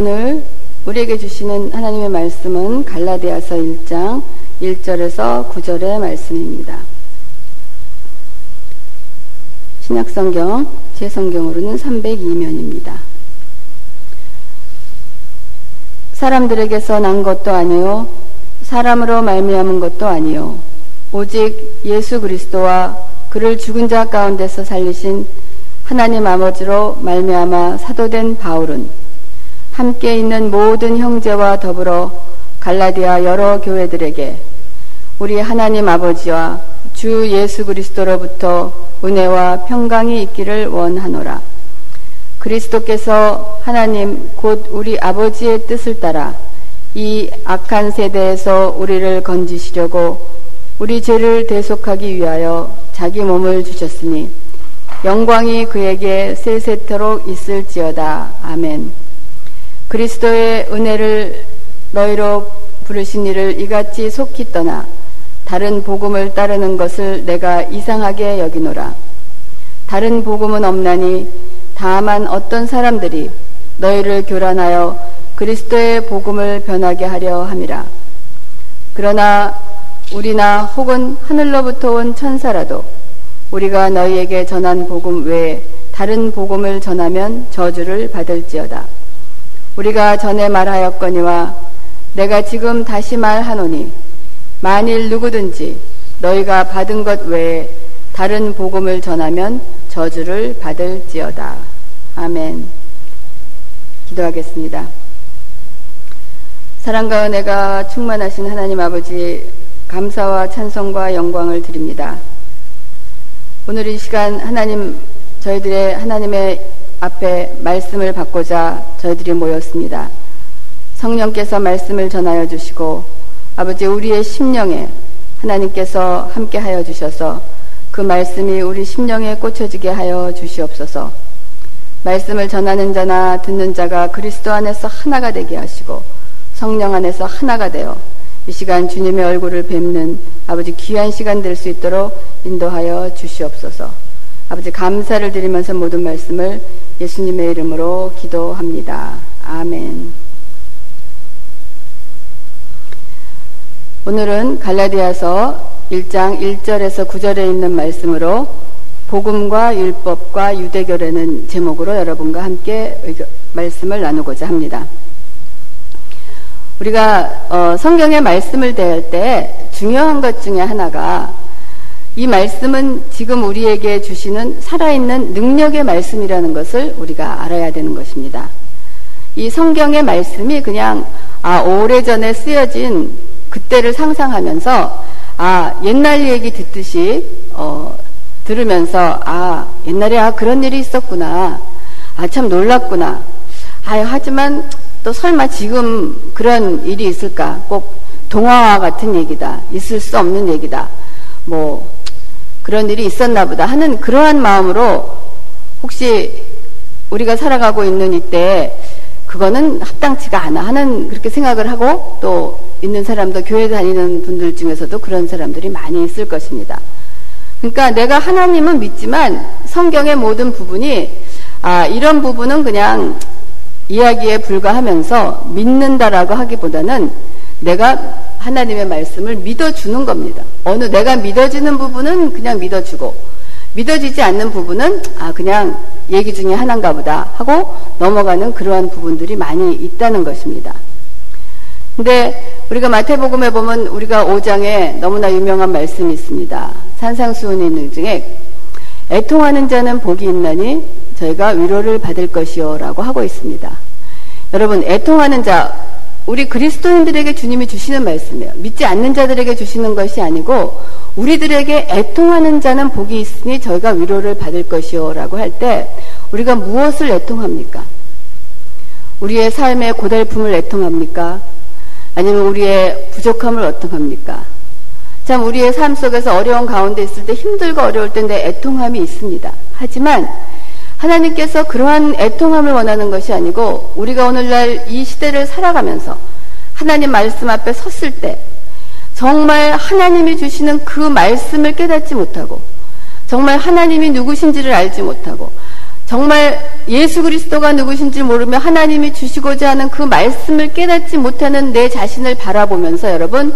오늘 우리에게 주시는 하나님의 말씀은 갈라디아서 1장 1절에서 9절의 말씀입니다. 신약성경 제 성경으로는 302면입니다. 사람들에게서 난 것도 아니요 사람으로 말미암은 것도 아니요 오직 예수 그리스도와 그를 죽은 자 가운데서 살리신 하나님 아버지로 말미암아 사도된 바울은 함께 있는 모든 형제와 더불어 갈라디아 여러 교회들에게 우리 하나님 아버지와 주 예수 그리스도로부터 은혜와 평강이 있기를 원하노라. 그리스도께서 하나님 곧 우리 아버지의 뜻을 따라 이 악한 세대에서 우리를 건지시려고 우리 죄를 대속하기 위하여 자기 몸을 주셨으니 영광이 그에게 세세토록 있을지어다. 아멘. 그리스도의 은혜를 너희로 부르신 이를 이같이 속히 떠나 다른 복음을 따르는 것을 내가 이상하게 여기노라. 다른 복음은 없나니 다만 어떤 사람들이 너희를 교란하여 그리스도의 복음을 변하게 하려 함이라. 그러나 우리나 혹은 하늘로부터 온 천사라도 우리가 너희에게 전한 복음 외에 다른 복음을 전하면 저주를 받을지어다. 우리가 전에 말하였거니와 내가 지금 다시 말하노니 만일 누구든지 너희가 받은 것 외에 다른 복음을 전하면 저주를 받을지어다. 아멘. 기도하겠습니다. 사랑과 은혜가 충만하신 하나님 아버지 감사와 찬송과 영광을 드립니다. 오늘 이 시간 하나님 저희들의 하나님의 앞에 말씀을 받고자 저희들이 모였습니다. 성령께서 말씀을 전하여 주시고 아버지 우리의 심령에 하나님께서 함께 하여 주셔서 그 말씀이 우리 심령에 꽂혀지게 하여 주시옵소서. 말씀을 전하는 자나 듣는 자가 그리스도 안에서 하나가 되게 하시고 성령 안에서 하나가 되어 이 시간 주님의 얼굴을 뵙는 아버지 귀한 시간 될 수 있도록 인도하여 주시옵소서. 아버지 감사를 드리면서 모든 말씀을 예수님의 이름으로 기도합니다. 아멘. 오늘은 갈라디아서 1장 1절에서 9절에 있는 말씀으로 복음과 율법과 유대결에는 제목으로 여러분과 함께 말씀을 나누고자 합니다. 우리가 어, 성경의 말씀을 대할 때 중요한 것 중에 하나가 이 말씀은 지금 우리에게 주시는 살아있는 능력의 말씀이라는 것을 우리가 알아야 되는 것입니다. 이 성경의 말씀이 그냥 아, 오래전에 쓰여진 그때를 상상하면서 아, 옛날 얘기 듣듯이 어, 들으면서 아, 옛날에 아, 그런 일이 있었구나. 아, 참 놀랐구나. 아, 하지만 또 설마 지금 그런 일이 있을까? 꼭 동화와 같은 얘기다. 있을 수 없는 얘기다. 뭐 그런 일이 있었나 보다 하는 그러한 마음으로 혹시 우리가 살아가고 있는 이때 그거는 합당치가 않아 하는 그렇게 생각을 하고 또 있는 사람도 교회 다니는 분들 중에서도 그런 사람들이 많이 있을 것입니다. 그러니까 내가 하나님은 믿지만 성경의 모든 부분이 아, 이런 부분은 그냥 이야기에 불과하면서 믿는다라고 하기보다는 내가 하나님의 말씀을 믿어주는 겁니다. 어느 내가 믿어지는 부분은 그냥 믿어주고 믿어지지 않는 부분은 아 그냥 얘기 중에 하나인가 보다 하고 넘어가는 그러한 부분들이 많이 있다는 것입니다. 근데 우리가 마태복음에 보면 우리가 5장에 너무나 유명한 말씀이 있습니다. 산상수훈인 중에 애통하는 자는 복이 있나니 저희가 위로를 받을 것이요라고 하고 있습니다. 여러분 애통하는 자 우리 그리스도인들에게 주님이 주시는 말씀이에요. 믿지 않는 자들에게 주시는 것이 아니고 우리들에게 애통하는 자는 복이 있으니 저희가 위로를 받을 것이요라고 할 때 우리가 무엇을 애통합니까? 우리의 삶의 고달픔을 애통합니까? 아니면 우리의 부족함을 애통합니까? 참 우리의 삶 속에서 어려운 가운데 있을 때 힘들고 어려울 때내 애통함이 있습니다. 하지만 하나님께서 그러한 애통함을 원하는 것이 아니고 우리가 오늘날 이 시대를 살아가면서 하나님 말씀 앞에 섰을 때 정말 하나님이 주시는 그 말씀을 깨닫지 못하고 정말 하나님이 누구신지를 알지 못하고 정말 예수 그리스도가 누구신지 모르며 하나님이 주시고자 하는 그 말씀을 깨닫지 못하는 내 자신을 바라보면서 여러분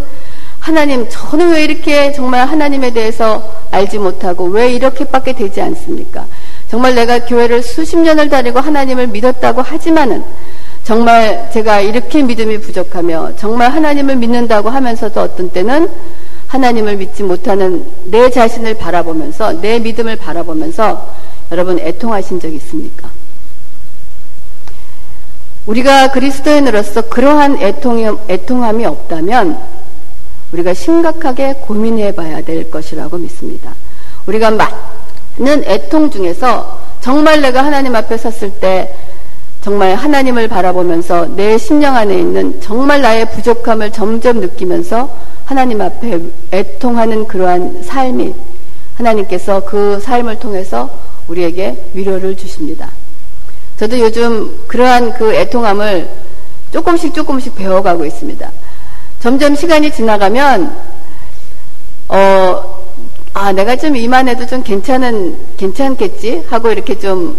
하나님 저는 왜 이렇게 정말 하나님에 대해서 알지 못하고 왜 이렇게밖에 되지 않습니까? 정말 내가 교회를 수십 년을 다니고 하나님을 믿었다고 하지만은 정말 제가 이렇게 믿음이 부족하며 정말 하나님을 믿는다고 하면서도 어떤 때는 하나님을 믿지 못하는 내 자신을 바라보면서 내 믿음을 바라보면서 여러분 애통하신 적 있습니까? 우리가 그리스도인으로서 그러한 애통, 애통함이 없다면 우리가 심각하게 고민해 봐야 될 것이라고 믿습니다. 우리가 많은 애통 중에서 정말 내가 하나님 앞에 섰을 때 정말 하나님을 바라보면서 내 심령 안에 있는 정말 나의 부족함을 점점 느끼면서 하나님 앞에 애통하는 그러한 삶이 하나님께서 그 삶을 통해서 우리에게 위로를 주십니다. 저도 요즘 그러한 그 애통함을 조금씩 조금씩 배워가고 있습니다. 점점 시간이 지나가면 어, 아, 내가 좀 이만해도 좀 괜찮은, 괜찮겠지? 하고 이렇게 좀,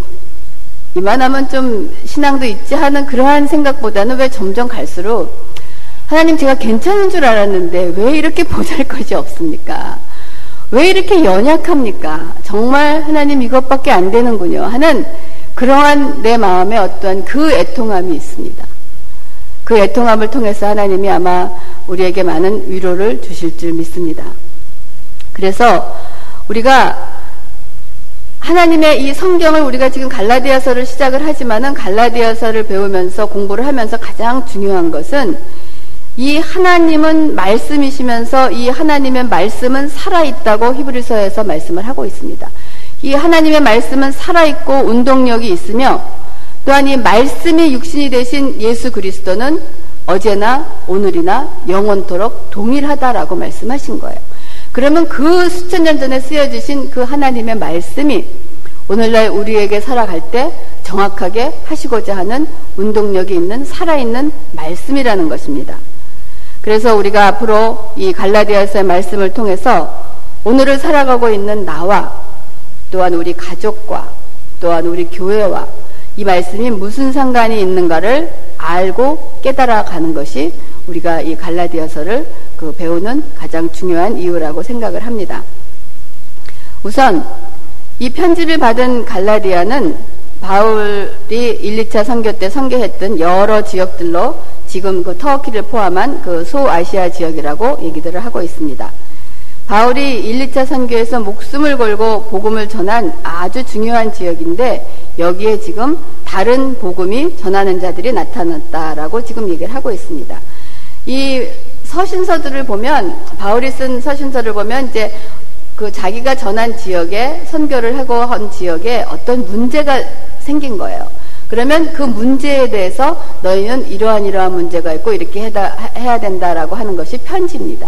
이만하면 좀 신앙도 있지 하는 그러한 생각보다는 왜 점점 갈수록 하나님 제가 괜찮은 줄 알았는데 왜 이렇게 보잘 것이 없습니까? 왜 이렇게 연약합니까? 정말 하나님 이것밖에 안 되는군요. 하는 그러한 내 마음에 어떠한 그 애통함이 있습니다. 그 애통함을 통해서 하나님이 아마 우리에게 많은 위로를 주실 줄 믿습니다. 그래서 우리가 하나님의 이 성경을 우리가 지금 갈라디아서를 시작을 하지만은 갈라디아서를 배우면서 공부를 하면서 가장 중요한 것은 이 하나님은 말씀이시면서 이 하나님의 말씀은 살아있다고 히브리서에서 말씀을 하고 있습니다. 이 하나님의 말씀은 살아있고 운동력이 있으며 또한 이 말씀이 육신이 되신 예수 그리스도는 어제나 오늘이나 영원토록 동일하다라고 말씀하신 거예요. 그러면 그 수천 년 전에 쓰여주신 그 하나님의 말씀이 오늘날 우리에게 살아갈 때 정확하게 하시고자 하는 운동력이 있는 살아있는 말씀이라는 것입니다. 그래서 우리가 앞으로 이 갈라디아서의 말씀을 통해서 오늘을 살아가고 있는 나와 또한 우리 가족과 또한 우리 교회와 이 말씀이 무슨 상관이 있는가를 알고 깨달아 가는 것이 우리가 이 갈라디아서를 그 배우는 가장 중요한 이유라고 생각을 합니다. 우선 이 편지를 받은 갈라디아는 바울이 1, 2차 선교 때 선교했던 여러 지역들로 지금 그 터키를 포함한 그 소아시아 지역이라고 얘기들을 하고 있습니다. 바울이 1, 2차 선교에서 목숨을 걸고 복음을 전한 아주 중요한 지역인데 여기에 지금 다른 복음이 전하는 자들이 나타났다라고 지금 얘기를 하고 있습니다. 이 서신서들을 보면 바울이 쓴 서신서를 보면 이제 그 자기가 전한 지역에 선교를 하고 한 지역에 어떤 문제가 생긴 거예요. 그러면 그 문제에 대해서 너희는 이러한 이러한 문제가 있고 이렇게 해야 된다라고 하는 것이 편지입니다.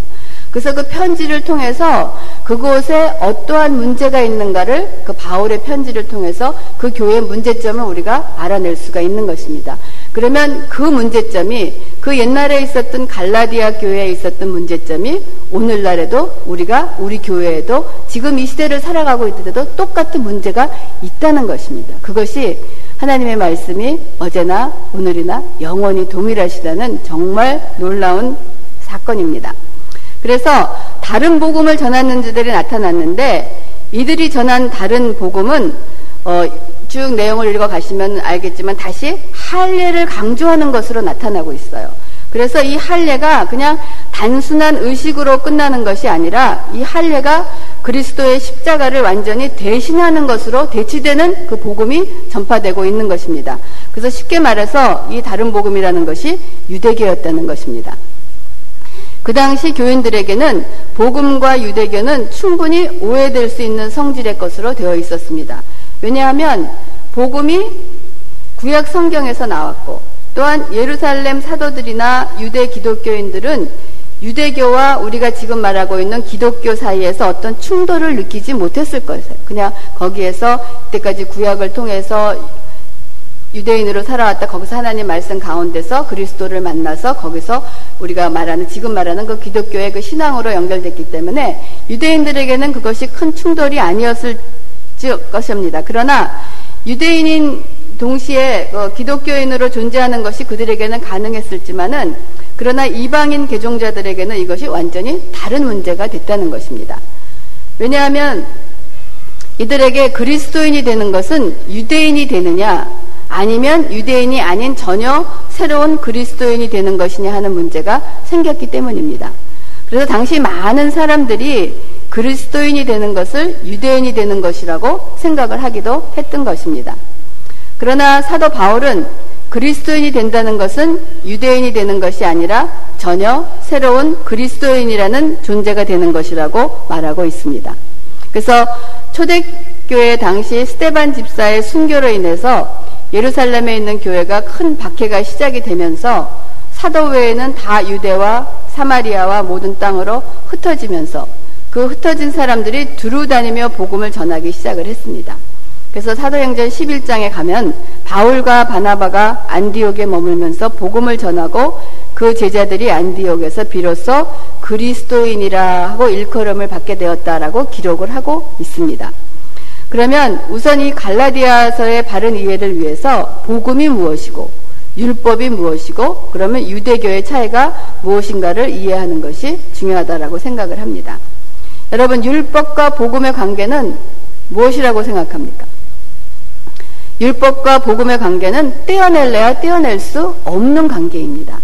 그래서 그 편지를 통해서 그곳에 어떠한 문제가 있는가를 그 바울의 편지를 통해서 그 교회의 문제점을 우리가 알아낼 수가 있는 것입니다. 그러면 그 문제점이 그 옛날에 있었던 갈라디아 교회에 있었던 문제점이 오늘날에도 우리가 우리 교회에도 지금 이 시대를 살아가고 있는데도 똑같은 문제가 있다는 것입니다. 그것이 하나님의 말씀이 어제나 오늘이나 영원히 동일하시다는 정말 놀라운 사건입니다. 그래서 다른 복음을 전하는 자들이 나타났는데 이들이 전한 다른 복음은 어, 쭉 내용을 읽어 가시면 알겠지만 다시 할례를 강조하는 것으로 나타나고 있어요. 그래서 이 할례가 그냥 단순한 의식으로 끝나는 것이 아니라 이 할례가 그리스도의 십자가를 완전히 대신하는 것으로 대치되는 그 복음이 전파되고 있는 것입니다. 그래서 쉽게 말해서 이 다른 복음이라는 것이 유대교였다는 것입니다. 그 당시 교인들에게는 복음과 유대교는 충분히 오해될 수 있는 성질의 것으로 되어 있었습니다. 왜냐하면 복음이 구약 성경에서 나왔고 또한 예루살렘 사도들이나 유대 기독교인들은 유대교와 우리가 지금 말하고 있는 기독교 사이에서 어떤 충돌을 느끼지 못했을 것이에요. 그냥 거기에서 이때까지 구약을 통해서 유대인으로 살아왔다 거기서 하나님 말씀 가운데서 그리스도를 만나서 거기서 우리가 말하는 지금 말하는 그 기독교의 그 신앙으로 연결됐기 때문에 유대인들에게는 그것이 큰 충돌이 아니었을 것입니다. 그러나 유대인인 동시에 어, 기독교인으로 존재하는 것이 그들에게는 가능했을지만은 그러나 이방인 개종자들에게는 이것이 완전히 다른 문제가 됐다는 것입니다. 왜냐하면 이들에게 그리스도인이 되는 것은 유대인이 되느냐 아니면 유대인이 아닌 전혀 새로운 그리스도인이 되는 것이냐 하는 문제가 생겼기 때문입니다. 그래서 당시 많은 사람들이 그리스도인이 되는 것을 유대인이 되는 것이라고 생각을 하기도 했던 것입니다. 그러나 사도 바울은 그리스도인이 된다는 것은 유대인이 되는 것이 아니라 전혀 새로운 그리스도인이라는 존재가 되는 것이라고 말하고 있습니다. 그래서 초대교회 당시 스테반 집사의 순교로 인해서 예루살렘에 있는 교회가 큰 박해가 시작이 되면서 사도 외에는 다 유대와 사마리아와 모든 땅으로 흩어지면서 그 흩어진 사람들이 두루 다니며 복음을 전하기 시작을 했습니다. 그래서 사도행전 11장에 가면 바울과 바나바가 안디옥에 머물면서 복음을 전하고 그 제자들이 안디옥에서 비로소 그리스도인이라 하고 일컬음을 받게 되었다라고 기록을 하고 있습니다. 그러면 우선 이 갈라디아서의 바른 이해를 위해서 복음이 무엇이고 율법이 무엇이고 그러면 유대교의 차이가 무엇인가를 이해하는 것이 중요하다라고 생각을 합니다. 여러분 율법과 복음의 관계는 무엇이라고 생각합니까? 율법과 복음의 관계는 떼어낼래야 떼어낼 수 없는 관계입니다.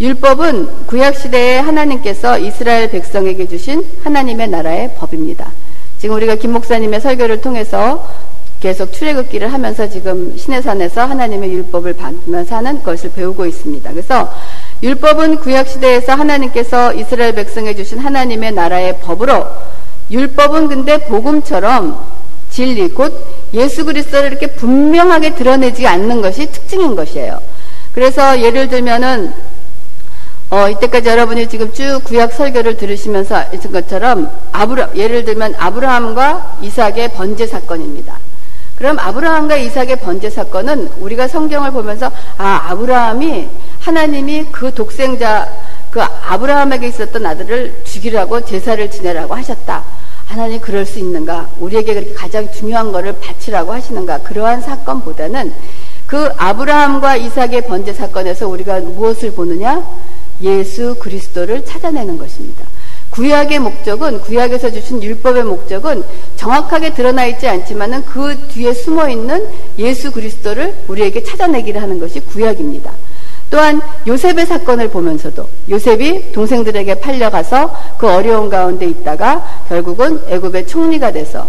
율법은 구약시대에 하나님께서 이스라엘 백성에게 주신 하나님의 나라의 법입니다. 지금 우리가 김 목사님의 설교를 통해서 계속 출애굽기를 하면서 지금 신해산에서 하나님의 율법을 받으면서 하는 것을 배우고 있습니다. 그래서 율법은 구약 시대에서 하나님께서 이스라엘 백성에 주신 하나님의 나라의 법으로 율법은 근데 복음처럼 진리 곧 예수 그리스도를 이렇게 분명하게 드러내지 않는 것이 특징인 것이에요. 그래서 예를 들면은 어, 이때까지 여러분이 지금 쭉 구약 설교를 들으시면서 있은 것처럼 아브라 예를 들면 아브라함과 이삭의 번제 사건입니다. 그럼 아브라함과 이삭의 번제 사건은 우리가 성경을 보면서 아 아브라함이 하나님이 그 독생자 그 아브라함에게 있었던 아들을 죽이라고 제사를 지내라고 하셨다. 하나님 그럴 수 있는가? 우리에게 그렇게 가장 중요한 것을 바치라고 하시는가? 그러한 사건보다는 그 아브라함과 이삭의 번제 사건에서 우리가 무엇을 보느냐? 예수 그리스도를 찾아내는 것입니다. 구약의 목적은 구약에서 주신 율법의 목적은 정확하게 드러나 있지 않지만은 그 뒤에 숨어 있는 예수 그리스도를 우리에게 찾아내기를 하는 것이 구약입니다. 또한 요셉의 사건을 보면서도 요셉이 동생들에게 팔려가서 그 어려운 가운데 있다가 결국은 애굽의 총리가 돼서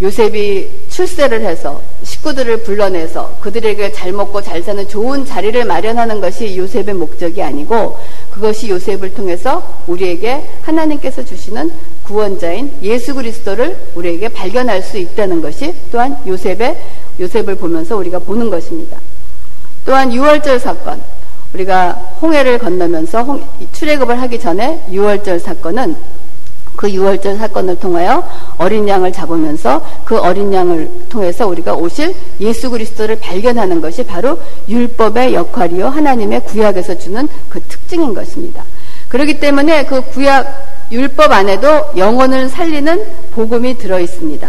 요셉이 출세를 해서 식구들을 불러내서 그들에게 잘 먹고 잘 사는 좋은 자리를 마련하는 것이 요셉의 목적이 아니고 그것이 요셉을 통해서 우리에게 하나님께서 주시는 구원자인 예수 그리스도를 우리에게 발견할 수 있다는 것이 또한 요셉의 요셉을 보면서 우리가 보는 것입니다. 또한 6월절 사건 우리가 홍해를 건너면서 홍, 출애굽을 하기 전에 6월절 사건은 그 6월절 사건을 통하여 어린 양을 잡으면서 그 어린 양을 통해서 우리가 오실 예수 그리스도를 발견하는 것이 바로 율법의 역할이요 하나님의 구약에서 주는 그 특징인 것입니다. 그렇기 때문에 그 구약 율법 안에도 영혼을 살리는 복음이 들어 있습니다.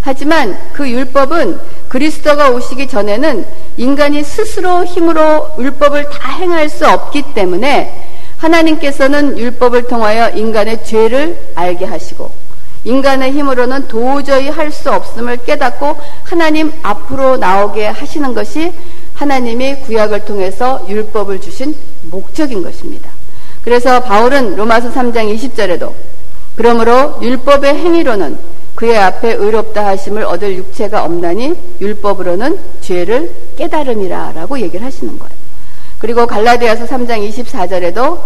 하지만 그 율법은 그리스도가 오시기 전에는 인간이 스스로 힘으로 율법을 다 행할 수 없기 때문에 하나님께서는 율법을 통하여 인간의 죄를 알게 하시고 인간의 힘으로는 도저히 할 수 없음을 깨닫고 하나님 앞으로 나오게 하시는 것이 하나님이 구약을 통해서 율법을 주신 목적인 것입니다. 그래서 바울은 로마서 3장 20절에도 그러므로 율법의 행위로는 그의 앞에 의롭다 하심을 얻을 육체가 없나니 율법으로는 죄를 깨달음이라라고 얘기를 하시는 거예요. 그리고 갈라디아서 3장 24절에도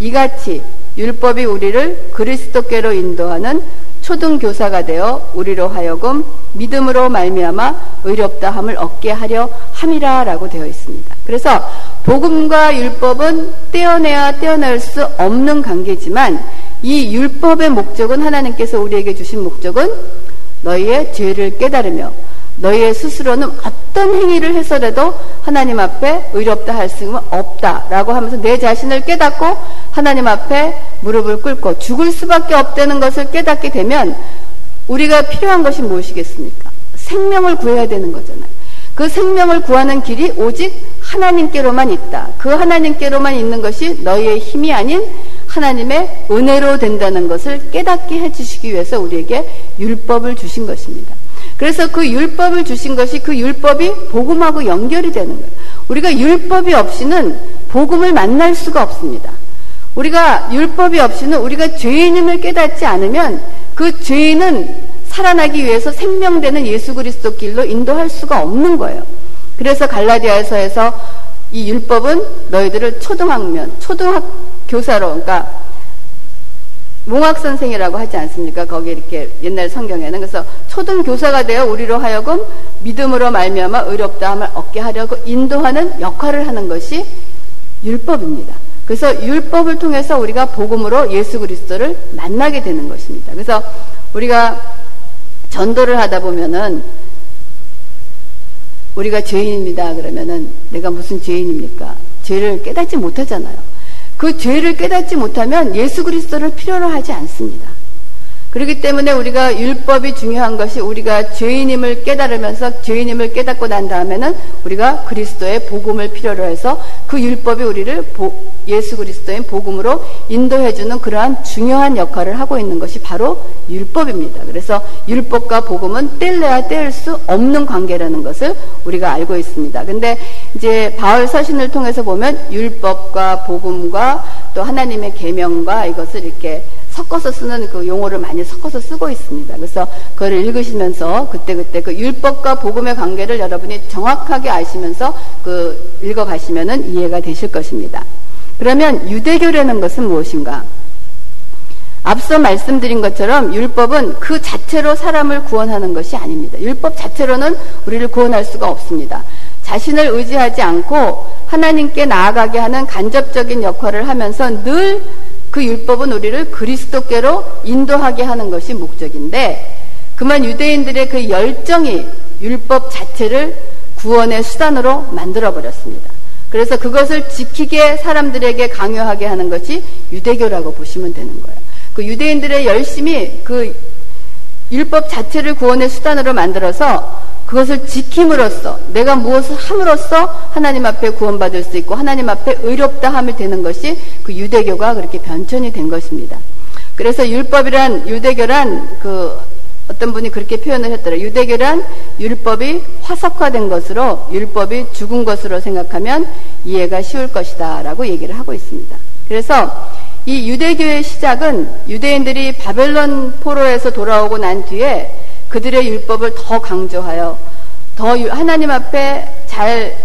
이같이 율법이 우리를 그리스도께로 인도하는 초등 교사가 되어 우리로 하여금 믿음으로 말미암아 의롭다 함을 얻게 하려 함이라라고 되어 있습니다. 그래서 복음과 율법은 떼어내야 떼어낼 수 없는 관계지만 이 율법의 목적은 하나님께서 우리에게 주신 목적은 너희의 죄를 깨달으며 너희의 스스로는 어떤 행위를 해서라도 하나님 앞에 의롭다 할 수는 없다라고 하면서 내 자신을 깨닫고 하나님 앞에 무릎을 꿇고 죽을 수밖에 없다는 것을 깨닫게 되면 우리가 필요한 것이 무엇이겠습니까? 생명을 구해야 되는 거잖아요. 그 생명을 구하는 길이 오직 하나님께로만 있다. 그 하나님께로만 있는 것이 너희의 힘이 아닌 하나님의 은혜로 된다는 것을 깨닫게 해주시기 위해서 우리에게 율법을 주신 것입니다. 그래서 그 율법을 주신 것이 그 율법이 복음하고 연결이 되는 거예요. 우리가 율법이 없이는 복음을 만날 수가 없습니다. 우리가 율법이 없이는 우리가 죄인임을 깨닫지 않으면 그 죄인은 살아나기 위해서 생명되는 예수 그리스도 길로 인도할 수가 없는 거예요. 그래서 갈라디아서에서 이 율법은 너희들을 초등학년, 초등학 교사로, 그러니까 몽학 선생이라고 하지 않습니까? 거기 이렇게 옛날 성경에는 그래서 초등 교사가 되어 우리로 하여금 믿음으로 말미암아 의롭다함을 얻게 하려고 인도하는 역할을 하는 것이 율법입니다. 그래서 율법을 통해서 우리가 복음으로 예수 그리스도를 만나게 되는 것입니다. 그래서 우리가 전도를 하다 보면은 우리가 죄인입니다. 그러면은 내가 무슨 죄인입니까? 죄를 깨닫지 못하잖아요. 그 죄를 깨닫지 못하면 예수 그리스도를 필요로 하지 않습니다. 그렇기 때문에 우리가 율법이 중요한 것이 우리가 죄인임을 깨달으면서 죄인임을 깨닫고 난 다음에는 우리가 그리스도의 복음을 필요로 해서 그 율법이 우리를 예수 그리스도의 복음으로 인도해주는 그러한 중요한 역할을 하고 있는 것이 바로 율법입니다. 그래서 율법과 복음은 뗄래야 뗄 수 없는 관계라는 것을 우리가 알고 있습니다. 근데 이제 바울 서신을 통해서 보면 율법과 복음과 또 하나님의 계명과 이것을 이렇게 섞어서 쓰는 그 용어를 많이 섞어서 쓰고 있습니다. 그래서 그걸 읽으시면서 그때그때 그 율법과 복음의 관계를 여러분이 정확하게 아시면서 그 읽어가시면은 이해가 되실 것입니다. 그러면 유대교라는 것은 무엇인가? 앞서 말씀드린 것처럼 율법은 그 자체로 사람을 구원하는 것이 아닙니다. 율법 자체로는 우리를 구원할 수가 없습니다. 자신을 의지하지 않고 하나님께 나아가게 하는 간접적인 역할을 하면서 늘 그 율법은 우리를 그리스도께로 인도하게 하는 것이 목적인데 그만 유대인들의 그 열정이 율법 자체를 구원의 수단으로 만들어 버렸습니다. 그래서 그것을 지키게 사람들에게 강요하게 하는 것이 유대교라고 보시면 되는 거예요. 그 유대인들의 열심이 그 율법 자체를 구원의 수단으로 만들어서 그것을 지킴으로써 내가 무엇을 함으로써 하나님 앞에 구원받을 수 있고 하나님 앞에 의롭다 함이 되는 것이 그 유대교가 그렇게 변천이 된 것입니다. 그래서 율법이란 유대교란 그 어떤 분이 그렇게 표현을 했더라. 유대교란 율법이 화석화된 것으로 율법이 죽은 것으로 생각하면 이해가 쉬울 것이다라고 얘기를 하고 있습니다. 그래서 이 유대교의 시작은 유대인들이 바벨론 포로에서 돌아오고 난 뒤에 그들의 율법을 더 강조하여 더 하나님 앞에 잘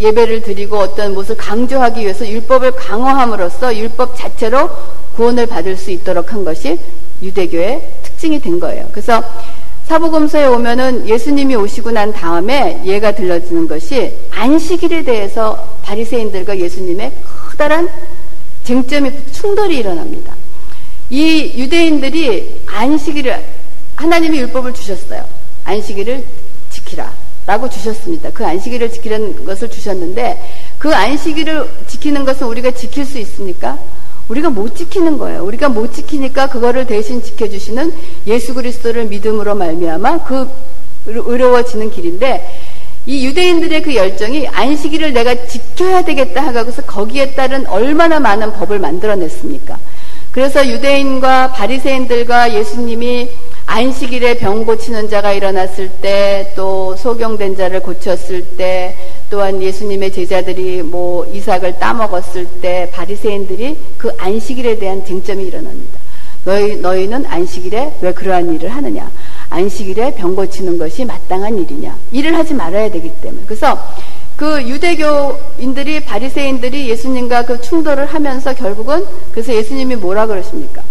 예배를 드리고 어떤 것을 강조하기 위해서 율법을 강화함으로써 율법 자체로 구원을 받을 수 있도록 한 것이 유대교의 특징이 된 거예요. 그래서 사복음서에 오면은 예수님이 오시고 난 다음에 예가 들려지는 것이 안식일에 대해서 바리새인들과 예수님의 커다란 쟁점이 충돌이 일어납니다. 이 유대인들이 안식일을 하나님이 율법을 주셨어요. 안식일을 지키라. 라고 주셨습니다. 그 안식일을 지키라는 것을 주셨는데 그 안식일을 지키는 것은 우리가 지킬 수 있습니까? 우리가 못 지키는 거예요. 우리가 못 지키니까 그거를 대신 지켜주시는 예수 그리스도를 믿음으로 말미암아 그 의로워지는 길인데 이 유대인들의 그 열정이 안식일을 내가 지켜야 되겠다 하고서 거기에 따른 얼마나 많은 법을 만들어냈습니까? 그래서 유대인과 바리새인들과 예수님이 안식일에 병 고치는 자가 일어났을 때, 또 소경된 자를 고쳤을 때, 또한 예수님의 제자들이 뭐 이삭을 따먹었을 때 바리새인들이 그 안식일에 대한 쟁점이 일어납니다. 너희 너희는 안식일에 왜 그러한 일을 하느냐? 안식일에 병 고치는 것이 마땅한 일이냐? 일을 하지 말아야 되기 때문에. 그래서 그 유대교인들이 바리새인들이 예수님과 그 충돌을 하면서 결국은 그래서 예수님이 뭐라 그러십니까?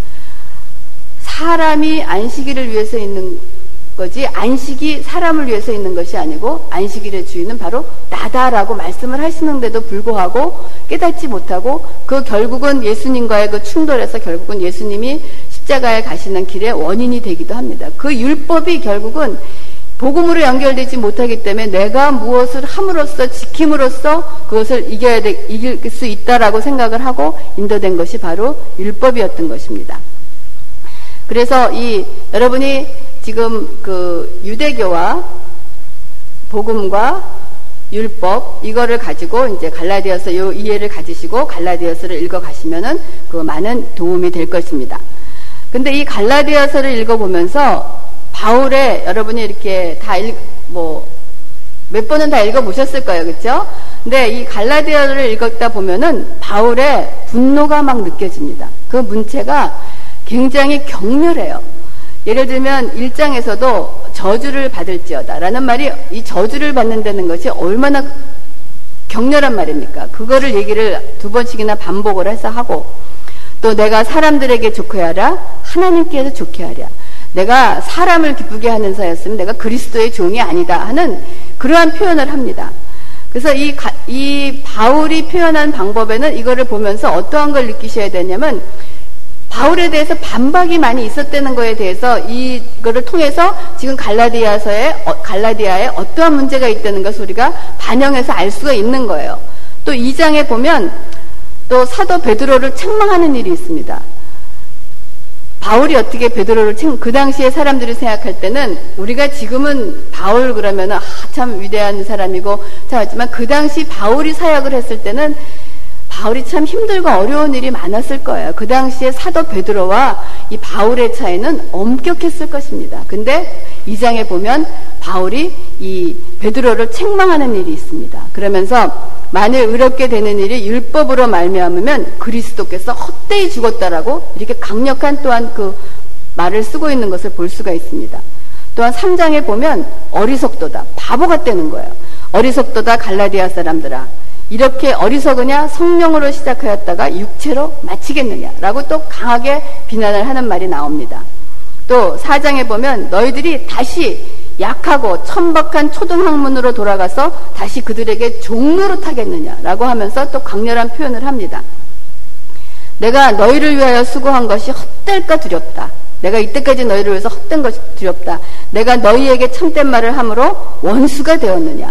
사람이 안식일을 위해서 있는 거지 안식이 사람을 위해서 있는 것이 아니고 안식일의 주인은 바로 나다라고 말씀을 하시는데도 불구하고 깨닫지 못하고 그 결국은 예수님과의 그 충돌에서 결국은 예수님이 십자가에 가시는 길의 원인이 되기도 합니다. 그 율법이 결국은 복음으로 연결되지 못하기 때문에 내가 무엇을 함으로써 지킴으로써 그것을 이겨야 돼, 이길 수 있다라고 생각을 하고 인도된 것이 바로 율법이었던 것입니다. 그래서 이 여러분이 지금 그 유대교와 복음과 율법 이거를 가지고 이제 갈라디아서 요 이해를 가지시고 갈라디아서를 읽어 가시면은 그 많은 도움이 될 것입니다. 근데 이 갈라디아서를 읽어 보면서 바울의 여러분이 이렇게 다뭐몇 번은 다 읽어 보셨을 거예요. 그렇죠? 근데 이 갈라디아를 읽었다 보면은 바울의 분노가 막 느껴집니다. 그 문체가 굉장히 격렬해요. 예를 들면 1장에서도 저주를 받을지어다 라는 말이 이 저주를 받는다는 것이 얼마나 격렬한 말입니까? 그거를 얘기를 두 번씩이나 반복을 해서 하고 또 내가 사람들에게 좋게 하라 하나님께서 좋게 하랴 내가 사람을 기쁘게 하는 사였으면 내가 그리스도의 종이 아니다 하는 그러한 표현을 합니다. 그래서 이, 이 바울이 표현한 방법에는 이거를 보면서 어떠한 걸 느끼셔야 되냐면 바울에 대해서 반박이 많이 있었다는 거에 대해서 이거를 통해서 지금 갈라디아서에 어, 갈라디아에 어떠한 문제가 있다는 것을 우리가 반영해서 알 수가 있는 거예요. 또 2장에 보면 또 사도 베드로를 책망하는 일이 있습니다. 바울이 어떻게 베드로를 책, 그 당시에 사람들이 생각할 때는 우리가 지금은 바울 그러면은 아, 참 위대한 사람이고 자 하지만 그 당시 바울이 사역을 했을 때는 바울이 참 힘들고 어려운 일이 많았을 거예요. 그 당시에 사도 베드로와 이 바울의 차이는 엄격했을 것입니다. 근데 이 장에 보면 바울이 이 베드로를 책망하는 일이 있습니다. 그러면서 만일 의롭게 되는 일이 율법으로 말미암으면 그리스도께서 헛되이 죽었다라고 이렇게 강력한 또한 그 말을 쓰고 있는 것을 볼 수가 있습니다. 또한 3장에 보면 어리석도다. 바보 같다는 거예요. 어리석도다 갈라디아 사람들아. 이렇게 어리석으냐 성령으로 시작하였다가 육체로 마치겠느냐라고 또 강하게 비난을 하는 말이 나옵니다. 또 사장에 보면 너희들이 다시 약하고 천박한 초등학문으로 돌아가서 다시 그들에게 종로로 타겠느냐라고 하면서 또 강렬한 표현을 합니다. 내가 너희를 위하여 수고한 것이 헛될까 두렵다. 내가 이때까지 너희를 위해서 헛된 것이 두렵다. 내가 너희에게 참된 말을 함으로 원수가 되었느냐.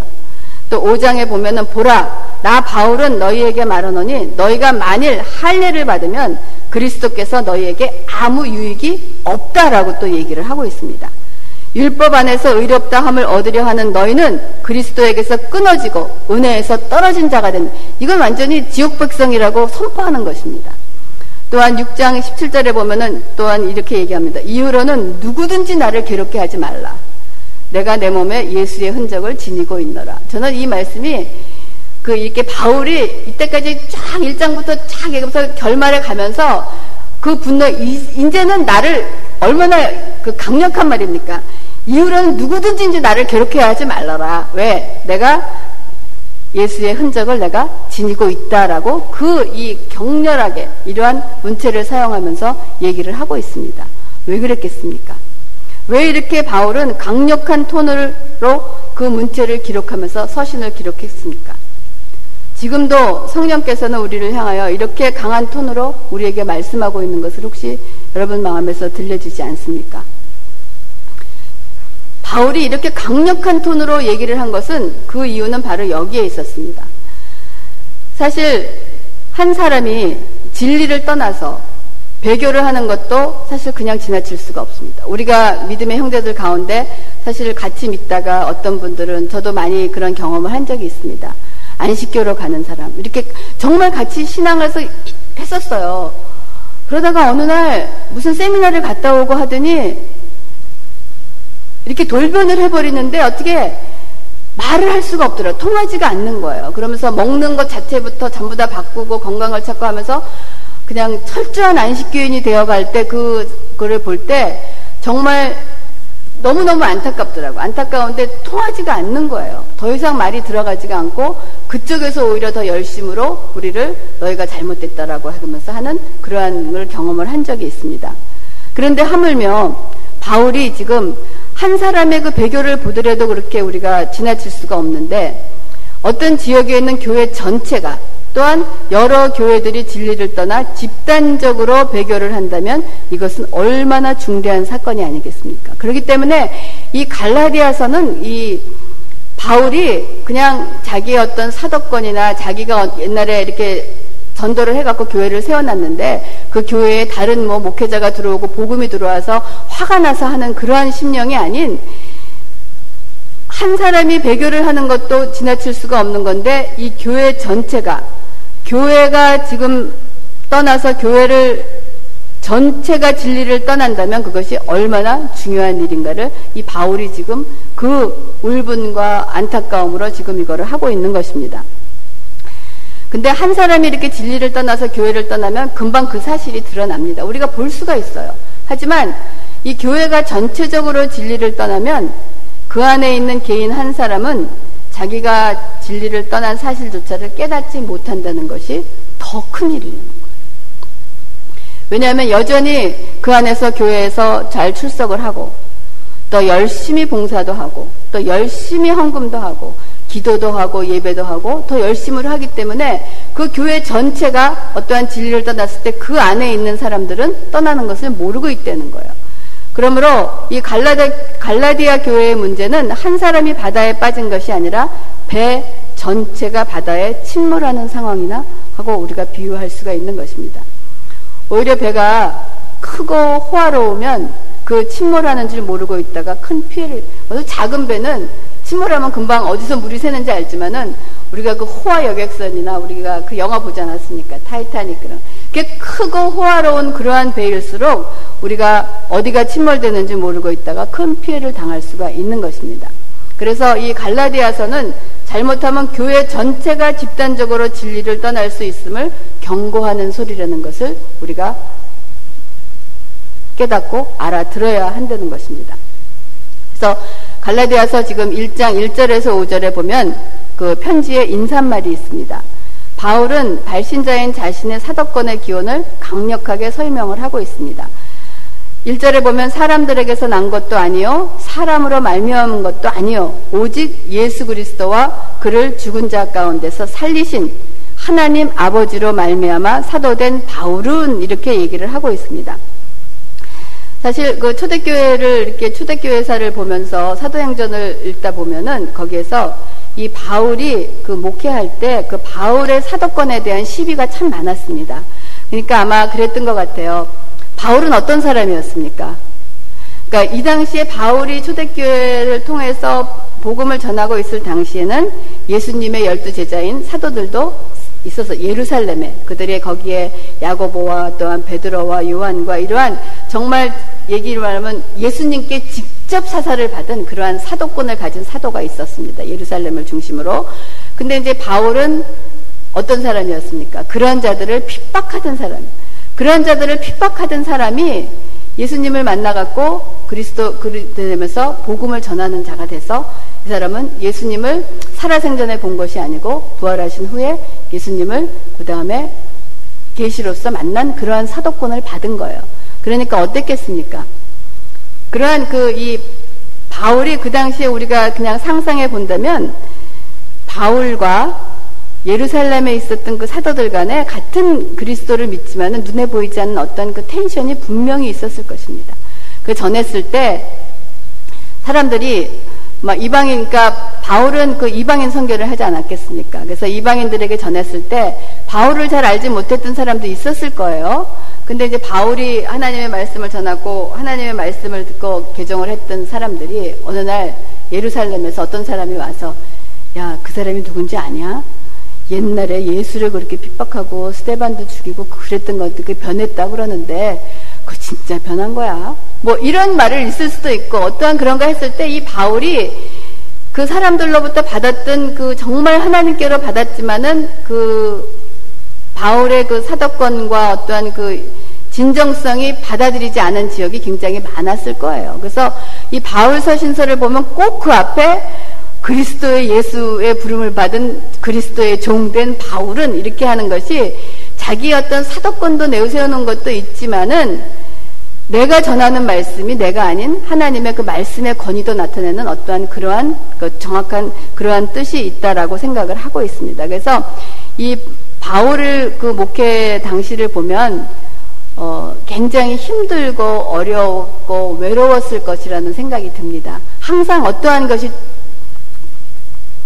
또 5장에 보면은 보라 나 바울은 너희에게 말하노니 너희가 만일 할례를 받으면 그리스도께서 너희에게 아무 유익이 없다라고 또 얘기를 하고 있습니다. 율법 안에서 의롭다 함을 얻으려 하는 너희는 그리스도에게서 끊어지고 은혜에서 떨어진 자가 된다. 이건 완전히 지옥 백성이라고 선포하는 것입니다. 또한 6장 17절에 보면은 또한 이렇게 얘기합니다. 이후로는 누구든지 나를 괴롭게 하지 말라. 내가 내 몸에 예수의 흔적을 지니고 있노라. 저는 이 말씀이 그 이렇게 바울이 이때까지 쫙 1장부터 쫙 얘기하면서 결말에 가면서 그 분노, 이제는 나를 얼마나 그 강력한 말입니까? 이후로는 누구든지 이제 나를 괴롭게 하지 말라라. 왜? 내가 예수의 흔적을 내가 지니고 있다라고 그 이 격렬하게 이러한 문체를 사용하면서 얘기를 하고 있습니다. 왜 그랬겠습니까? 왜 이렇게 바울은 강력한 톤으로 그 문체를 기록하면서 서신을 기록했습니까? 지금도 성령께서는 우리를 향하여 이렇게 강한 톤으로 우리에게 말씀하고 있는 것을 혹시 여러분 마음에서 들려지지 않습니까? 바울이 이렇게 강력한 톤으로 얘기를 한 것은 그 이유는 바로 여기에 있었습니다. 사실 한 사람이 진리를 떠나서 배교를 하는 것도 사실 그냥 지나칠 수가 없습니다. 우리가 믿음의 형제들 가운데 사실 같이 믿다가 어떤 분들은 저도 많이 그런 경험을 한 적이 있습니다. 안식교로 가는 사람. 이렇게 정말 같이 신앙을 했었어요. 그러다가 어느 날 무슨 세미나를 갔다 오고 하더니 이렇게 돌변을 해버리는데 어떻게 말을 할 수가 없더라고요. 통하지가 않는 거예요. 그러면서 먹는 것 자체부터 전부 다 바꾸고 건강을 찾고 하면서 그냥 철저한 안식교인이 되어갈 때 그, 그거를 볼 때 정말 너무너무 안타깝더라고. 안타까운데 통하지가 않는 거예요. 더 이상 말이 들어가지가 않고 그쪽에서 오히려 더 열심으로 우리를 너희가 잘못됐다라고 하면서 하는 그러한 걸 경험을 한 적이 있습니다. 그런데 하물며 바울이 지금 한 사람의 그 배교를 보더라도 그렇게 우리가 지나칠 수가 없는데 어떤 지역에 있는 교회 전체가 또한 여러 교회들이 진리를 떠나 집단적으로 배교를 한다면 이것은 얼마나 중대한 사건이 아니겠습니까? 그렇기 때문에 이 갈라디아서는 이 바울이 그냥 자기의 어떤 사도권이나 자기가 옛날에 이렇게 전도를 해갖고 교회를 세워놨는데 그 교회에 다른 뭐 목회자가 들어오고 복음이 들어와서 화가 나서 하는 그러한 심령이 아닌 한 사람이 배교를 하는 것도 지나칠 수가 없는 건데 이 교회 전체가 교회가 지금 떠나서 교회를 전체가 진리를 떠난다면 그것이 얼마나 중요한 일인가를 이 바울이 지금 그 울분과 안타까움으로 지금 이거를 하고 있는 것입니다. 근데 한 사람이 이렇게 진리를 떠나서 교회를 떠나면 금방 그 사실이 드러납니다. 우리가 볼 수가 있어요. 하지만 이 교회가 전체적으로 진리를 떠나면 그 안에 있는 개인 한 사람은 자기가 진리를 떠난 사실조차를 깨닫지 못한다는 것이 더큰 거예요. 왜냐하면 여전히 그 안에서 교회에서 잘 출석을 하고 또 열심히 봉사도 하고 또 열심히 헌금도 하고 기도도 하고 예배도 하고 더 열심을 하기 때문에 그 교회 전체가 어떠한 진리를 떠났을 때 그 안에 있는 사람들은 떠나는 것을 모르고 있다는 거예요. 그러므로 이 갈라디, 갈라디아 교회의 문제는 한 사람이 바다에 빠진 것이 아니라 배 전체가 바다에 침몰하는 상황이나 하고 우리가 비유할 수가 있는 것입니다. 오히려 배가 크고 호화로우면 그 침몰하는 줄 모르고 있다가 큰 피해를, 작은 배는 침몰하면 금방 어디서 물이 새는지 알지만은 우리가 그 호화 여객선이나 우리가 그 영화 보지 않았습니까? 타이타닉 그런. 그게 크고 호화로운 그러한 배일수록 우리가 어디가 침몰되는지 모르고 있다가 큰 피해를 당할 수가 있는 것입니다. 그래서 이 갈라디아서는 잘못하면 교회 전체가 집단적으로 진리를 떠날 수 있음을 경고하는 소리라는 것을 우리가 깨닫고 알아들어야 한다는 것입니다. 그래서 갈라디아서 지금 1장 1절에서 5절에 보면 그 편지에 인사말이 있습니다. 바울은 발신자인 자신의 사도권의 기원을 강력하게 설명을 하고 있습니다. 1절에 보면 사람들에게서 난 것도 아니요 사람으로 말미암은 것도 아니요 오직 예수 그리스도와 그를 죽은 자 가운데서 살리신 하나님 아버지로 말미암아 사도된 바울은 이렇게 얘기를 하고 있습니다. 사실 그 초대교회를 이렇게 초대교회사를 보면서 사도행전을 읽다 보면은 거기에서 이 바울이 그 목회할 때 그 바울의 사도권에 대한 시비가 참 많았습니다. 그러니까 아마 그랬던 것 같아요. 바울은 어떤 사람이었습니까? 그러니까 이 당시에 바울이 초대교회를 통해서 복음을 전하고 있을 당시에는 예수님의 열두 제자인 사도들도 있어서 예루살렘에 그들이 거기에 야고보와 또한 베드로와 요한과 이러한 정말 얘기를 말하면 예수님께 직접 사사를 받은 그러한 사도권을 가진 사도가 있었습니다. 예루살렘을 중심으로. 근데 이제 바울은 어떤 사람이었습니까? 그러한 자들을 핍박하던 사람. 그러한 자들을 핍박하던 사람이 예수님을 만나갖고 그리스도 그리되면서 복음을 전하는 자가 돼서 이 사람은 예수님을 살아생전에 본 것이 아니고 부활하신 후에 예수님을 그 다음에 계시로서 만난 그러한 사도권을 받은 거예요. 그러니까 어땠겠습니까? 그러한 그 이 바울이 그 당시에 우리가 그냥 상상해 본다면 바울과 예루살렘에 있었던 그 사도들 간에 같은 그리스도를 믿지만은 눈에 보이지 않는 어떤 그 텐션이 분명히 있었을 것입니다. 그 전했을 때 사람들이 막 이방인, 그러니까 바울은 그 이방인 선교를 하지 않았겠습니까? 그래서 이방인들에게 전했을 때 바울을 잘 알지 못했던 사람도 있었을 거예요. 근데 이제 바울이 하나님의 말씀을 전하고 하나님의 말씀을 듣고 개종을 했던 사람들이 어느 날 예루살렘에서 어떤 사람이 와서 야, 그 사람이 누군지 아냐? 옛날에 예수를 그렇게 핍박하고 스테반도 죽이고 그랬던 것도 그 변했다 그러는데 그 진짜 변한 거야. 뭐 이런 말을 있을 수도 있고 어떠한 그런가 했을 때 이 바울이 그 사람들로부터 받았던 그 정말 하나님께로 받았지만은 그 바울의 그 사도권과 어떠한 그 진정성이 받아들이지 않은 지역이 굉장히 많았을 거예요. 그래서 이 바울 서 신서를 보면 꼭 그 앞에 그리스도의 예수의 부름을 받은 그리스도의 종된 바울은 이렇게 하는 것이 자기 어떤 사도권도 내세우는 것도 있지만은 내가 전하는 말씀이 내가 아닌 하나님의 그 말씀의 권위도 나타내는 어떠한 그러한 그 정확한 그러한 뜻이 있다라고 생각을 하고 있습니다. 그래서 이 바울을 그 목회 당시를 보면 어, 굉장히 힘들고 어려웠고 외로웠을 것이라는 생각이 듭니다. 항상 어떠한 것이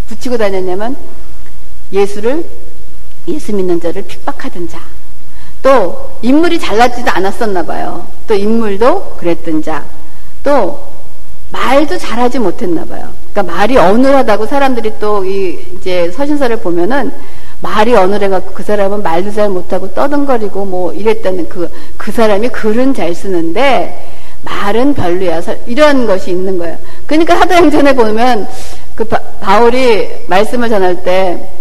붙이고 다녔냐면 예수를 예수 믿는 자를 핍박하던 자. 또 인물이 잘났지도 않았었나 봐요. 또 인물도 그랬던 자. 또 말도 잘하지 못했나 봐요. 그러니까 말이 어눌하다고 사람들이 또 이 이제 서신서를 보면은 말이 어눌해갖고 그 사람은 말도 잘 못하고 떠듬거리고 뭐 이랬다는 그, 그 사람이 글은 잘 쓰는데 말은 별로야. 이런 것이 있는 거예요. 그러니까 사도행전에 보면 그 바, 울이 말씀을 전할 때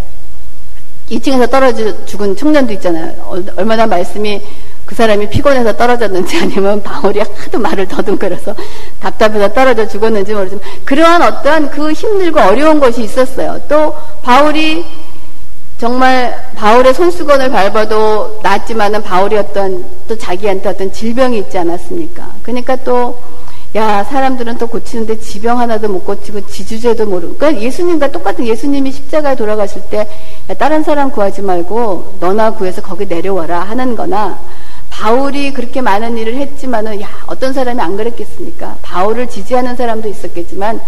2층에서 떨어져 죽은 청년도 있잖아요. 얼마나 말씀이 그 사람이 피곤해서 떨어졌는지 아니면 바울이 하도 말을 더듬거려서 답답해서 떨어져 죽었는지 모르지만 그러한 어떠한 그 힘들고 어려운 것이 있었어요. 또 바울이 정말 바울의 손수건을 밟아도 낫지만은 바울이 어떤 또 자기한테 어떤 질병이 있지 않았습니까? 그러니까 또 야, 사람들은 또 고치는데 지병 하나도 못 고치고 지주제도 모르고. 그러니까 예수님과 똑같은 예수님이 십자가에 돌아가실 때, 야, 다른 사람 구하지 말고 너나 구해서 거기 내려와라 하는 거나, 바울이 그렇게 많은 일을 했지만은, 야, 어떤 사람이 안 그랬겠습니까? 바울을 지지하는 사람도 있었겠지만,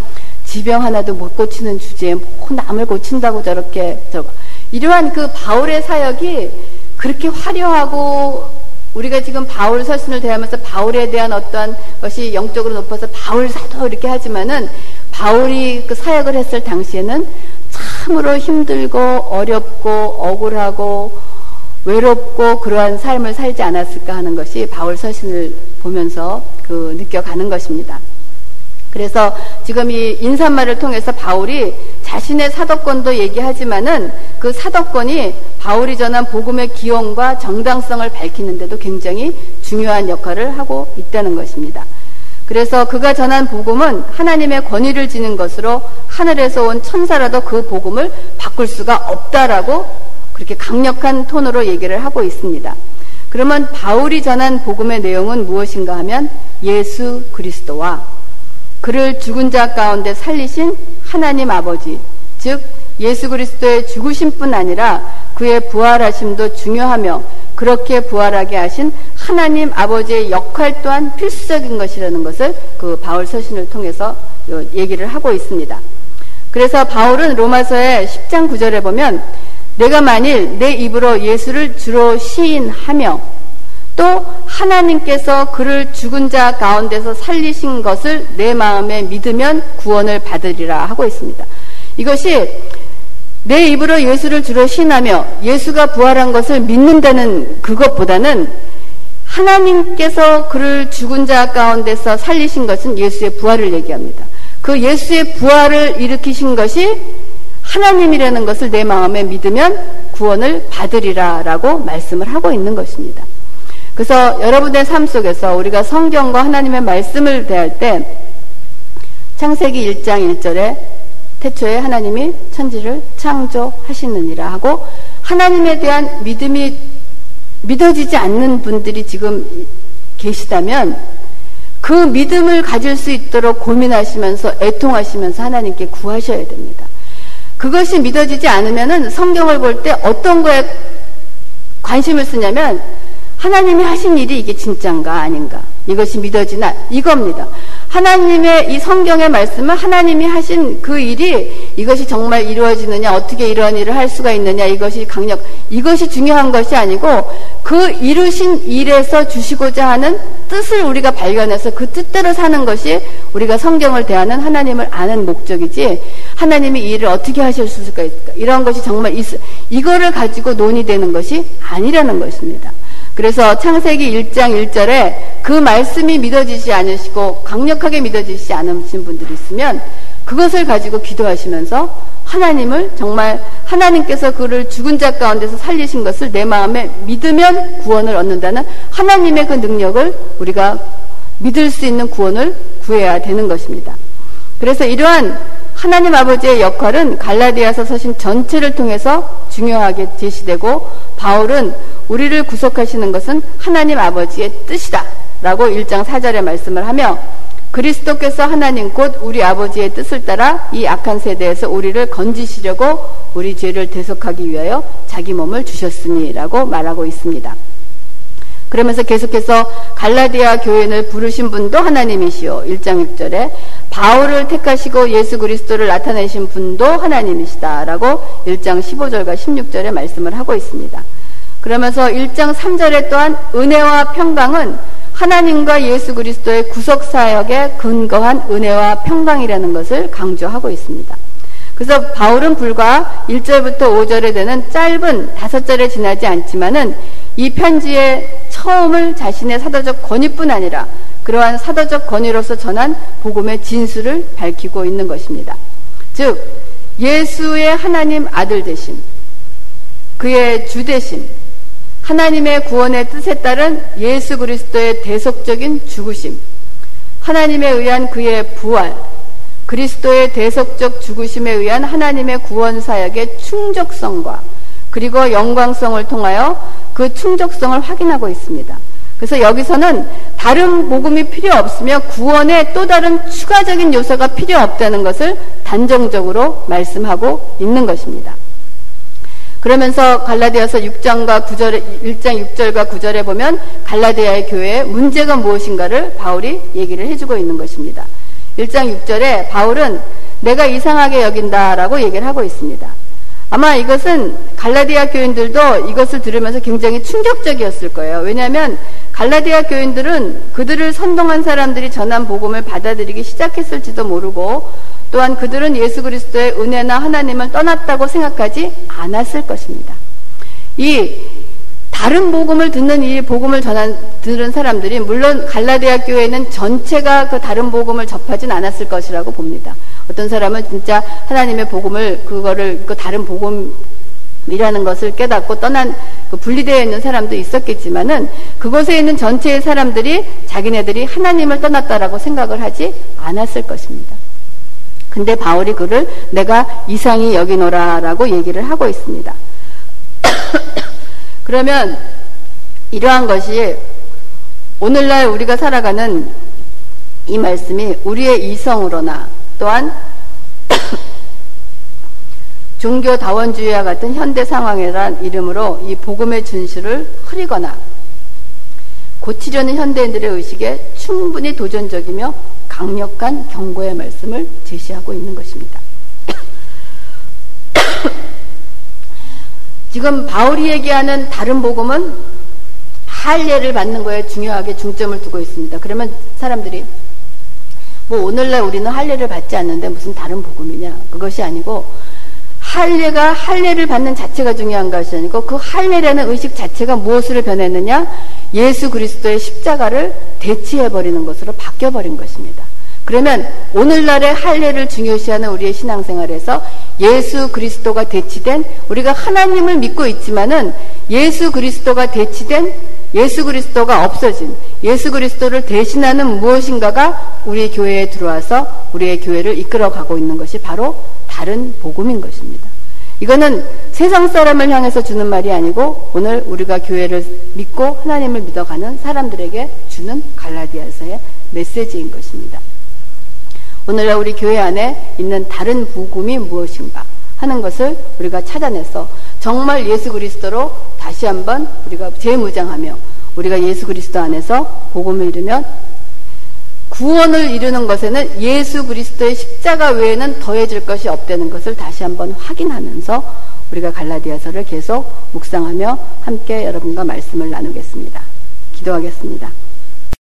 지병 하나도 못 고치는 주제에 뭐 남을 고친다고 저렇게, 저 이러한 그 바울의 사역이 그렇게 화려하고 우리가 지금 바울 서신을 대하면서 바울에 대한 어떠한 것이 영적으로 높아서 바울 사도 이렇게 하지만은 바울이 그 사역을 했을 당시에는 참으로 힘들고 어렵고 억울하고 외롭고 그러한 삶을 살지 않았을까 하는 것이 바울 서신을 보면서 그 느껴가는 것입니다. 그래서 지금 이 인사말을 통해서 바울이 자신의 사도권도 얘기하지만은 그 사도권이 바울이 전한 복음의 기원과 정당성을 밝히는데도 굉장히 중요한 역할을 하고 있다는 것입니다. 그래서 그가 전한 복음은 하나님의 권위를 지닌 것으로 하늘에서 온 천사라도 그 복음을 바꿀 수가 없다라고 그렇게 강력한 톤으로 얘기를 하고 있습니다. 그러면 바울이 전한 복음의 내용은 무엇인가 하면 예수 그리스도와 그를 죽은 자 가운데 살리신 하나님 아버지, 즉 예수 그리스도의 죽으심뿐 아니라 그의 부활하심도 중요하며 그렇게 부활하게 하신 하나님 아버지의 역할 또한 필수적인 것이라는 것을 그 바울 서신을 통해서 얘기를 하고 있습니다. 그래서 바울은 로마서의 10장 9절에 보면 내가 만일 내 입으로 예수를 주로 시인하며 또 하나님께서 그를 죽은 자 가운데서 살리신 것을 내 마음에 믿으면 구원을 받으리라 하고 있습니다. 이것이 내 입으로 예수를 주로 신하며 예수가 부활한 것을 믿는다는 그것보다는 하나님께서 그를 죽은 자 가운데서 살리신 것은 예수의 부활을 얘기합니다. 그 예수의 부활을 일으키신 것이 하나님이라는 것을 내 마음에 믿으면 구원을 받으리라 라고 말씀을 하고 있는 것입니다. 그래서 여러분의 삶 속에서 우리가 성경과 하나님의 말씀을 대할 때 창세기 1장 1절에 태초에 하나님이 천지를 창조하시느니라 하고 하나님에 대한 믿음이 믿어지지 않는 분들이 지금 계시다면 그 믿음을 가질 수 있도록 고민하시면서 애통하시면서 하나님께 구하셔야 됩니다. 그것이 믿어지지 않으면 성경을 볼 때 어떤 거에 관심을 쓰냐면 하나님이 하신 일이 이게 진짠가 아닌가 이것이 믿어지나 이겁니다. 하나님의 이 성경의 말씀은 하나님이 하신 그 일이 이것이 정말 이루어지느냐 어떻게 이런 일을 할 수가 있느냐 이것이 강력 이것이 중요한 것이 아니고 그 이루신 일에서 주시고자 하는 뜻을 우리가 발견해서 그 뜻대로 사는 것이 우리가 성경을 대하는 하나님을 아는 목적이지 하나님이 이 일을 어떻게 하실 수 있을까 이런 것이 정말 있, 이거를 가지고 논의되는 것이 아니라는 것입니다. 그래서 창세기 1장 1절에 그 말씀이 믿어지지 않으시고 강력하게 믿어지지 않으신 분들이 있으면 그것을 가지고 기도하시면서 하나님을 정말 하나님께서 그를 죽은 자 가운데서 살리신 것을 내 마음에 믿으면 구원을 얻는다는 하나님의 그 능력을 우리가 믿을 수 있는 구원을 구해야 되는 것입니다. 그래서 이러한 하나님 아버지의 역할은 갈라디아서 서신 전체를 통해서 중요하게 제시되고 바울은 우리를 구속하시는 것은 하나님 아버지의 뜻이다. 라고 1장 4절에 말씀을 하며 그리스도께서 하나님 곧 우리 아버지의 뜻을 따라 이 악한 세대에서 우리를 건지시려고 우리 죄를 대속하기 위하여 자기 몸을 주셨으니 라고 말하고 있습니다. 그러면서 계속해서 갈라디아 교인을 부르신 분도 하나님이시요. 1장 6절에 바울을 택하시고 예수 그리스도를 나타내신 분도 하나님이시다라고 1장 15절과 16절에 말씀을 하고 있습니다. 그러면서 1장 3절에 또한 은혜와 평강은 하나님과 예수 그리스도의 구속 사역에 근거한 은혜와 평강이라는 것을 강조하고 있습니다. 그래서 바울은 불과 1절부터 5절에 되는 짧은 다섯 절에 지나지 않지만은 이 편지의 처음을 자신의 사도적 권위뿐 아니라 그러한 사도적 권위로서 전한 복음의 진수를 밝히고 있는 것입니다. 즉 예수의 하나님 아들 되심, 그의 주 되심, 하나님의 구원의 뜻에 따른 예수 그리스도의 대속적인 죽으심, 하나님에 의한 그의 부활, 그리스도의 대속적 죽으심에 의한 하나님의 구원 사역의 충족성과 그리고 영광성을 통하여 그 충족성을 확인하고 있습니다. 그래서 여기서는 다른 복음이 필요 없으며 구원의 또 다른 추가적인 요소가 필요 없다는 것을 단정적으로 말씀하고 있는 것입니다. 그러면서 갈라디아서 6장과 9절 1장 6절과 9절에 보면 갈라디아의 교회의 문제가 무엇인가를 바울이 얘기를 해주고 있는 것입니다. 1장 6절에 바울은 내가 이상하게 여긴다라고 얘기를 하고 있습니다. 아마 이것은 갈라디아 교인들도 이것을 들으면서 굉장히 충격적이었을 거예요. 왜냐하면 갈라디아 교인들은 그들을 선동한 사람들이 전한 복음을 받아들이기 시작했을지도 모르고 또한 그들은 예수 그리스도의 은혜나 하나님을 떠났다고 생각하지 않았을 것입니다. 이 다른 복음을 듣는 이 복음을 전한 들은 사람들이 물론 갈라디아 교회는 전체가 그 다른 복음을 접하진 않았을 것이라고 봅니다. 어떤 사람은 진짜 하나님의 복음을 그거를 그 다른 복음이라는 것을 깨닫고 떠난 그 분리되어 있는 사람도 있었겠지만은 그곳에 있는 전체의 사람들이 자기네들이 하나님을 떠났다라고 생각을 하지 않았을 것입니다. 근데 바울이 그를 내가 이상히 여기노라라고 얘기를 하고 있습니다. 그러면 이러한 것이 오늘날 우리가 살아가는 이 말씀이 우리의 이성으로나 또한 종교 다원주의와 같은 현대 상황이란 이름으로 이 복음의 준수를 흐리거나 고치려는 현대인들의 의식에 충분히 도전적이며 강력한 경고의 말씀을 제시하고 있는 것입니다. 지금 바울이 얘기하는 다른 복음은 할례를 받는 거에 중요하게 중점을 두고 있습니다. 그러면 사람들이 뭐 오늘날 우리는 할례를 받지 않는데 무슨 다른 복음이냐 그것이 아니고 할례가 할례를 받는 자체가 중요한 것이 아니고 그 할례라는 의식 자체가 무엇으로 변했느냐 예수 그리스도의 십자가를 대치해 버리는 것으로 바뀌어 버린 것입니다. 그러면 오늘날의 할례를 중요시하는 우리의 신앙생활에서 예수 그리스도가 대치된 우리가 하나님을 믿고 있지만은 예수 그리스도가 대치된 예수 그리스도가 없어진 예수 그리스도를 대신하는 무엇인가가 우리 교회에 들어와서 우리의 교회를 이끌어 가고 있는 것이 바로 다른 복음인 것입니다. 이거는 세상 사람을 향해서 주는 말이 아니고 오늘 우리가 교회를 믿고 하나님을 믿어가는 사람들에게 주는 갈라디아서의 메시지인 것입니다. 오늘날 우리 교회 안에 있는 다른 복음이 무엇인가 하는 것을 우리가 찾아내서 정말 예수 그리스도로 다시 한번 우리가 재무장하며 우리가 예수 그리스도 안에서 복음을 이루면 구원을 이루는 것에는 예수 그리스도의 십자가 외에는 더해질 것이 없다는 것을 다시 한번 확인하면서 우리가 갈라디아서를 계속 묵상하며 함께 여러분과 말씀을 나누겠습니다. 기도하겠습니다.